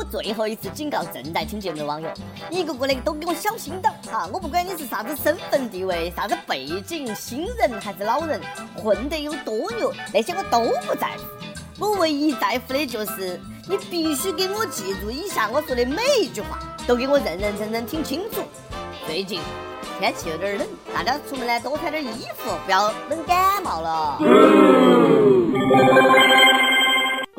我最后一次警告正在听节目的网友，一个个的都给我小心点哈！我不管你是啥子身份地位、啥子背景，新人还是老人，混得有多牛，那些我都不在乎。我唯一在乎的就是，你必须给我记住以下我说的每一句话，都给我认认真真听清楚。最近天气有点冷，大家出门呢多穿点衣服，不要冷感冒了。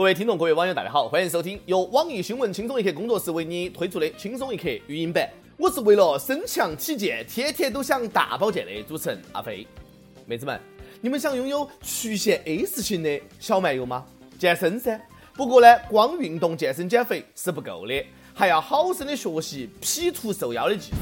各位听众，各位网友，大家好，欢迎收听由网易新闻轻松一刻工作室为你推出的轻松一刻语音版。我是为了身强体健，天天都想大保健的主持人阿飞。妹子们，你们想拥有曲线 S 型的小蛮腰吗？健身噻。不过呢，光运动健身减肥是不够的，还要好生的学习 P 图瘦腰的技术。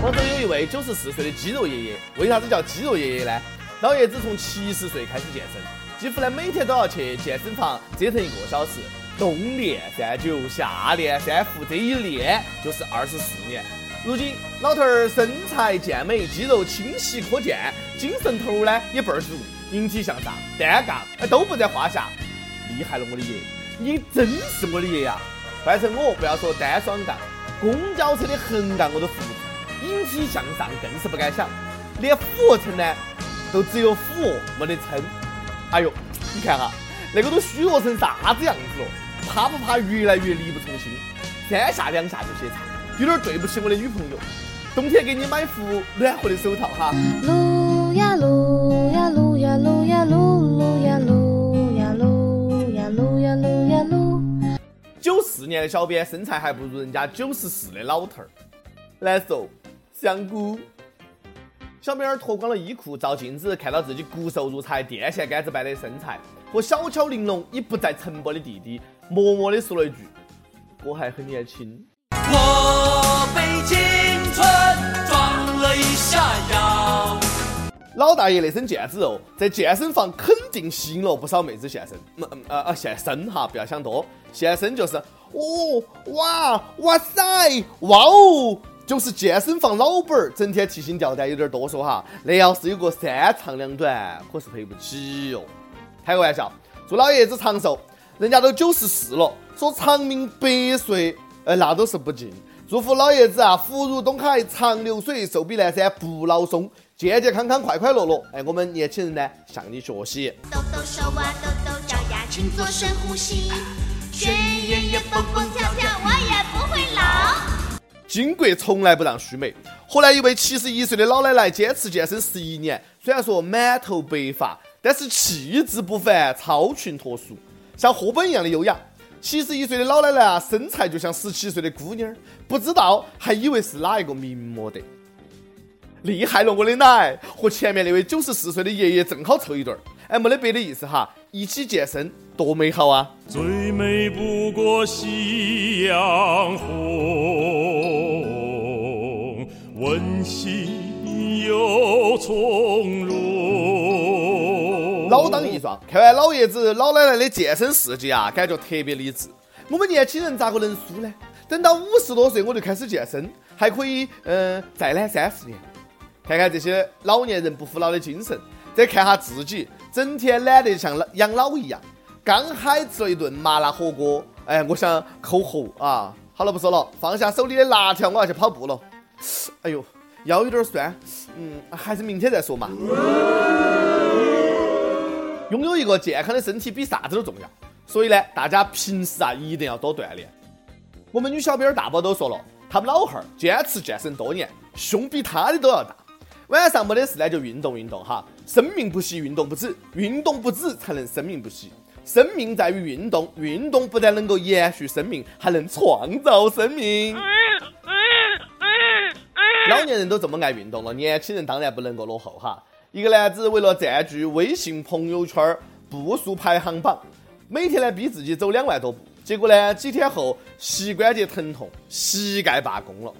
广州有一位九十四岁的肌肉爷爷，为啥子叫肌肉爷爷呢？老爷子从七十岁开始健身，几乎呢每天都要去健身房折腾一个小时，冬练三九，夏练三伏，这一练就是二十四年。如今老头儿身材健美，肌肉清晰可见，精神头呢也倍儿足，引体向上，单杠哎都不在话下，厉害了我的爷，你真是我的爷呀！换成我，不要说单双杠，公交车的横杠我都扶不住，引体向上更是不敢想，连俯卧撑呢？都只有俯卧没得撑，哎呦，你看哈，那个都虚弱成啥子样子了？怕不怕越来越力不从心？三下两下就歇菜，有点对不起我的女朋友。冬天给你买副暖和的手套哈。撸呀撸呀撸呀撸呀撸撸呀撸呀撸呀撸呀撸呀撸。九四年的小编身材还不如人家九十四的老头儿，难受，香菇。小编儿脱光了衣裤，照镜子，看到自己骨瘦如柴、电线杆子般的身材，和小巧玲珑已不再沉默的弟弟，默默的说了一句：“我还很年轻。”我被青春撞了一下腰。老大爷那身腱子肉，在健身房肯定吸引了不少妹子现身。嗯嗯呃呃，现身哈，不要想多，现身就是哦哇哇塞哇哦。就是健身房老板儿整天提心吊胆，有点哆嗦哈。那要是有个三长两短，可是赔不起哟。开个玩笑，祝老爷子长寿，人家都九十四了，说长命百岁，呃，那都是不敬。祝福老爷子啊，福如东海，长流水，寿比南山，不老松，健健康康，快快乐乐。哎，我们年轻人呢，向你学习。抖抖手啊，抖抖脚呀，请做深呼吸，血液也蹦蹦跳跳，我也不会老。金国从来不让须眉。河南一位七十一岁的老奶奶坚持健身十一年，虽然说满头白发，但是气质不凡，超群脱俗，像赫本一样的优雅。七十一岁的老奶奶啊，身材就像十七岁的姑娘，不知道还以为是哪一个名模的。厉害了，我的奶！和前面那位九十四岁的爷爷正好凑一对儿。哎，没得别的意思哈，一起健身多美好啊！最美不过夕阳红，温馨又从容。老当益壮，看完老爷子老奶奶的健身事迹啊，感觉特别励志。我们年轻人咋个能输呢？等到五十多岁我就开始健身，还可以嗯再懒三十年。看看这些老年人不服老的精神，再看下自己。整天懒得像养老一样，刚嗨吃了一顿麻辣火锅，哎，我想口红啊。好了，不说了，放下手里的辣条，我要去跑步了。哎呦，腰有点酸，嗯，还是明天再说嘛。拥有一个健康的身体比啥子都重要，所以呢，大家平时啊一定要多锻炼。我们女小编大宝都说了，他们老汉儿坚持健身多年，胸比他的都要大。晚上没得事呢，就运动运动哈。生命不息，运动不止，运动不止才能生命不息。生命在于运动，运动不但能够延续生命，还能创造生命。老年人都这么爱运动了，年轻人当然不能够落后哈。一个男子为了占据微信朋友圈步数排行榜，每天呢逼自己走两万多步，结果呢几天后膝关节疼痛，膝盖罢工了。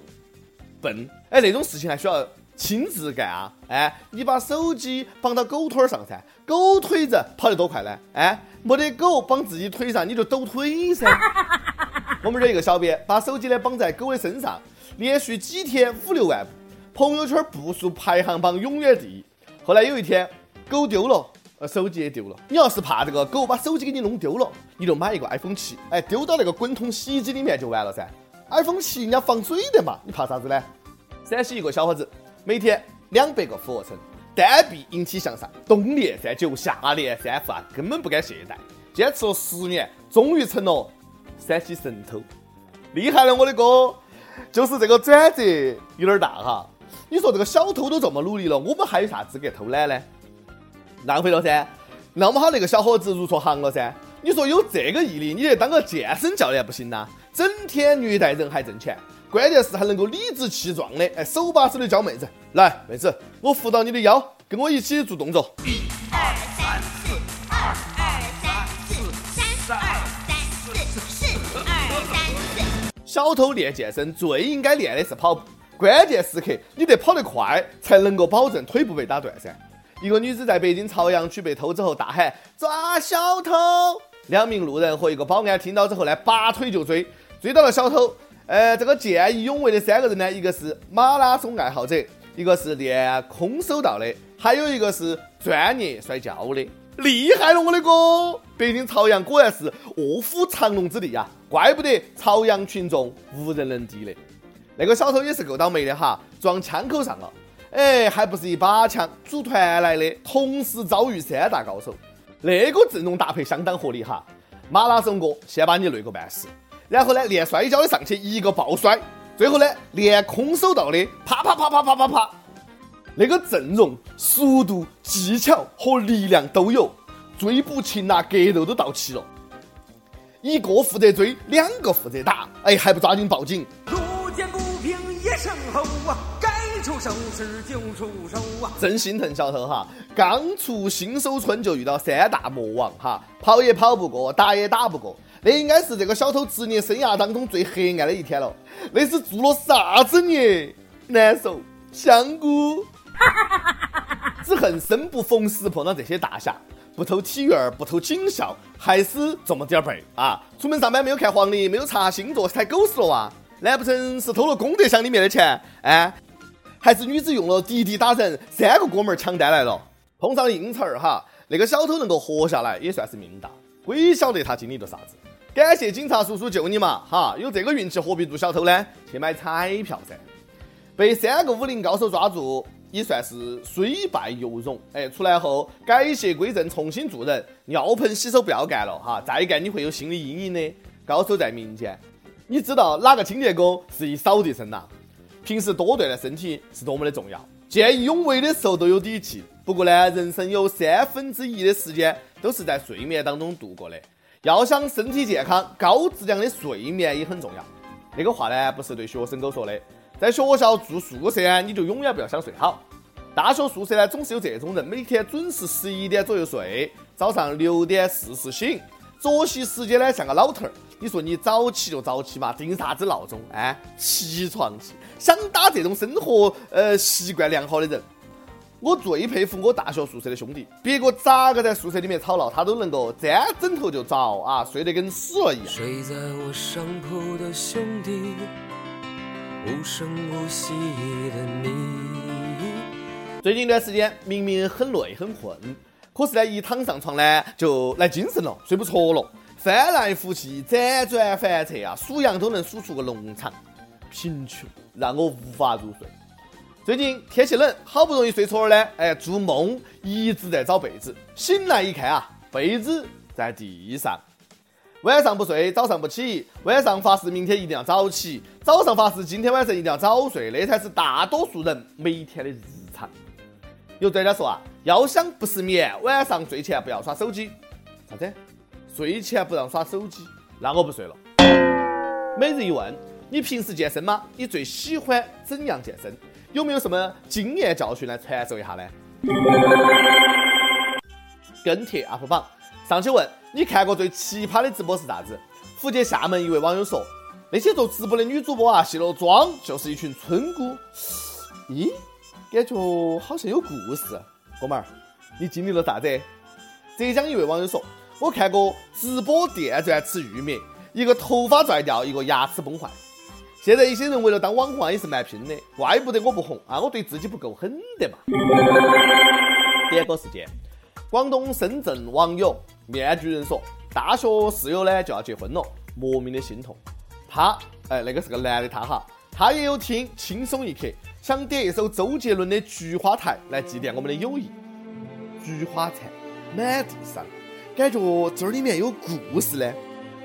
笨，哎，那种事情还需要？亲自干啊！哎，你把手机绑到狗腿上噻，狗腿子跑得多快呢？哎，没得狗绑自己腿上，你就抖腿噻。我们这一个小编把手机呢绑在狗的身上，连续几天五六万步，朋友圈步数排行榜永远第一。后来有一天，狗丢了，呃，手机也丢了。你要是怕这个狗把手机给你弄丢了，你就买一个 iPhone 七，哎，丢到那个滚筒洗衣机里面就完了噻。iPhone 七人家防水的嘛，你怕啥子呢？陕西一个小伙子，每天两百个俯卧撑，单臂引体向上，冬练三九，夏练三伏啊，根本不敢懈怠，坚持了十年，终于成了陕西神偷，厉害了我的哥！就是这个转折有点大哈。你说这个小偷都这么努力了，我们还有啥资格偷懒呢？浪费了噻。那么好，那个小伙子入错行了噻。你说有这个毅力，你得当个健身教练不行呐？整天虐待人还挣钱。关键是还能够理直气壮的，哎，手把手的教妹子。来，妹子，我扶到你的腰，跟我一起做动作。小偷练健身最应该练的是跑步，关键时刻你得跑得快，才能够保证腿不被打断噻。一个女子在北京朝阳区被偷之后大喊抓小偷，两名路人和一个保安听到之后呢，拔腿就追，追到了小偷。呃，这个见义勇为的三个人呢，一个是马拉松爱好者，一个是练空手道的，还有一个是专业摔跤的，厉害了我的哥！北京朝阳果然是卧虎藏龙之地呀，怪不得朝阳群众无人能敌的。那个小偷也是够倒霉的哈，撞枪口上了，哎，还不是一把枪，组团来的，同时遭遇三大高手，那个阵容搭配相当合理哈。马拉松哥先把你累个半死。然后呢，练摔跤的上去一个抱摔，最后呢，练空手道的啪啪啪啪啪啪啪，那个阵容、速度、技巧和力量都有，追捕擒拿格斗都到齐了。一个负责追，两个负责打，哎，还不抓紧报警？路见不平一声吼啊，该出手时就出手啊！真心疼小偷哈，刚出新手村就遇到三大魔王哈，跑也跑不过，打也打不过。那应该是这个小偷职业生涯当中最黑暗的一天了。那是做了啥子孽？难受。香菇。只恨生不逢时碰到这些大侠，不偷体院不偷警校，还是这么点儿背啊！出门上班没有看黄历，没有查星座，太狗屎了哇！难不成是偷了功德箱里面的钱？哎，还是女子用了滴滴打人，三个哥们儿抢单来了，碰上硬茬儿哈！那个小偷能够活下来，也算是命大。鬼晓得他经历了啥子？感谢警察叔叔救你嘛！哈，有这个运气何必做小偷呢？去买彩票噻！被三个武林高手抓住，也算是虽败犹荣。哎，出来后改邪归正，重新做人，尿盆洗手不要干了哈！再干你会有心理阴影的。高手在民间，你知道哪个清洁工是一扫地僧呐？平时多锻炼身体是多么的重要，见义勇为的时候都有底气。不过呢，人生有三分之一的时间都是在睡眠当中度过的。要想身体健康，高质量的睡眠也很重要。那个话呢，不是对学生狗说的，在学校住宿舍啊，你就永远不要想睡好。大学宿舍呢，总是有这种人，每天准时十一点左右睡，早上六点四十醒，作息时间呢像个老头儿。你说你早起就早起嘛，定啥子闹钟？哎，起床气，想打这种生活呃习惯良好的人。我最佩服我大学宿舍的兄弟，别个咋个在宿舍里面吵闹，他都能够沾枕头就着啊，睡得跟死了一样。睡在我上铺的兄弟，无声无息的你。最近一段时间明明很累很困，可是呢一躺上床呢就来精神了，睡不着了，翻来覆去，辗转反侧啊，数羊都能数出个农场，贫穷让我无法入睡。最近天气冷，好不容易睡着了呢，哎，做梦一直在找被子，醒来一看啊，被子在地上。晚上不睡，早上不起；晚上发誓明天一定要早起，早上发誓今天晚上一定要早睡，那才是大多数人每天的日常。有专家说啊，要想不失眠，晚上睡前不要耍手机。啥子？睡前不让耍手机？那我不睡了。每日一问：你平时健身吗？你最喜欢怎样健身？有没有什么经验教训来传授一下呢？跟帖 UP 榜上去问你看过最奇葩的直播是啥子？福建厦门一位网友说：那些做直播的女主播啊，卸了妆就是一群村姑。咦，感觉好像有故事。哥们儿，你经历了啥子？浙江一位网友说：我看过直播电钻吃玉米，一个头发拽掉，一个牙齿崩坏。现在一些人为了当网红啊也是蛮拼的，怪不得我不红啊！我对自己不够狠的嘛。点歌时间，广东深圳网友面具人说，大学室友呢就要结婚了，莫名的心痛。他，哎，那个是个男的，他哈，他也有听轻松一刻，想点一首周杰伦的《菊花台》来祭奠我们的友谊。菊花残，满地伤，感觉这里面有故事呢。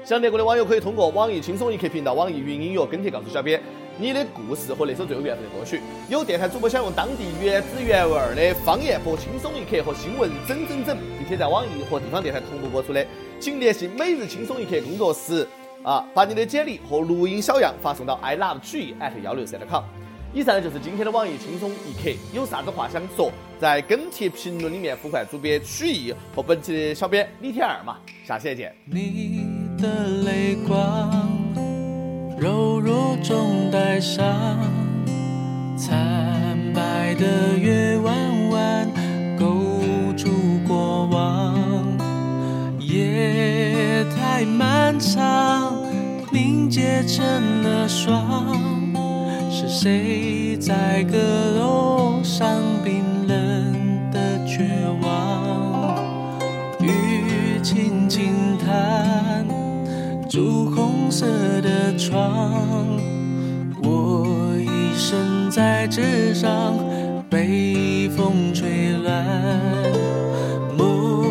想点歌的网友可以通过网易轻松一刻频道、网易云音乐跟帖告诉小编你的故事和那首最有缘分的歌曲。有电台主播想用当地原汁原味的方言播轻松一刻和新闻整整整，并且在网易和地方电台同步播出的，请联系每日轻松一刻工作室。啊，把你的简历和录音小样发送到 i love 曲艺 at 幺六三 com。以上呢就是今天的网易轻松一刻，有啥子话想说，在跟帖评论里面呼唤主编曲艺和本期的小编李天二嘛。下期再见。你的泪光，柔弱中带伤，惨白的月弯弯勾住过往，夜太漫长。凝结成了霜，是谁在阁楼上冰冷的绝望？雨轻轻弹，朱红色的窗，我一生在纸上被风吹乱，梦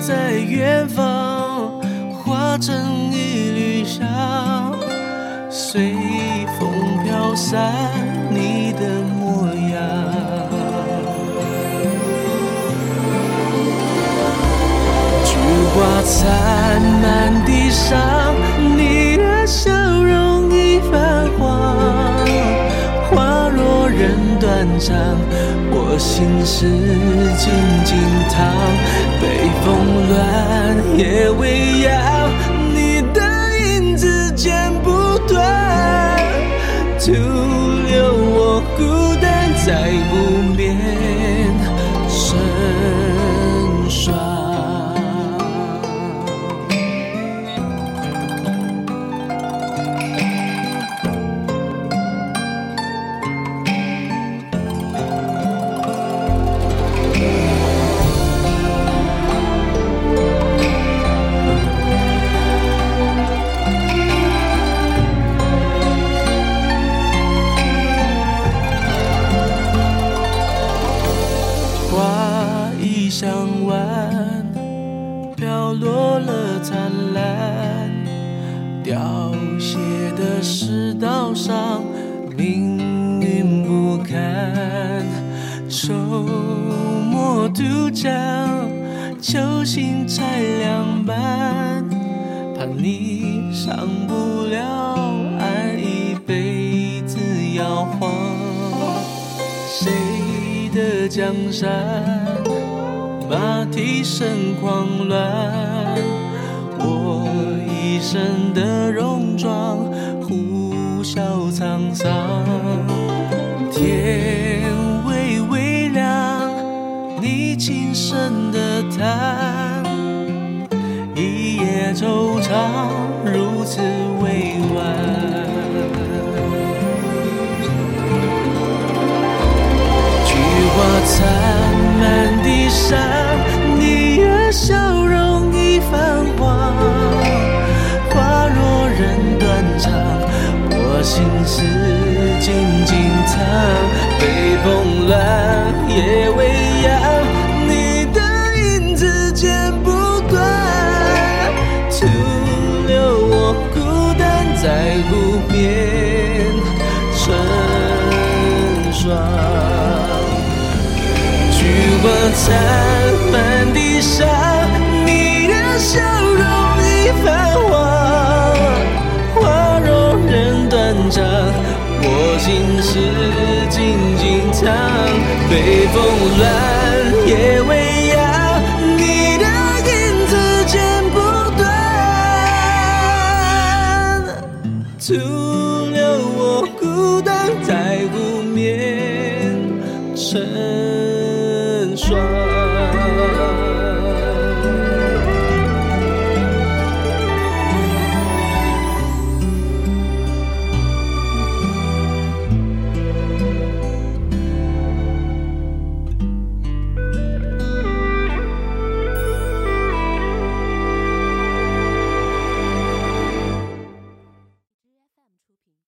在远方化成一缕香。随风飘散你的模样，菊花残满地伤，上我心事静静躺北风乱夜未央你的影子剪不断徒留我孤单在湖凋落了灿烂凋谢的世道上命运不堪。愁莫渡江秋心拆两半怕你上不了岸一辈子摇晃。谁的江山马蹄声狂乱，我一身的戎装，呼啸沧桑。天微微亮。你轻声的叹，一夜惆怅如此委婉。菊花残心事静静藏，北风乱，夜未央，你的影子剪不断，徒留我孤单在湖边成双。菊花残，满地伤，你的笑容已泛黄。我心事静静藏。北风乱，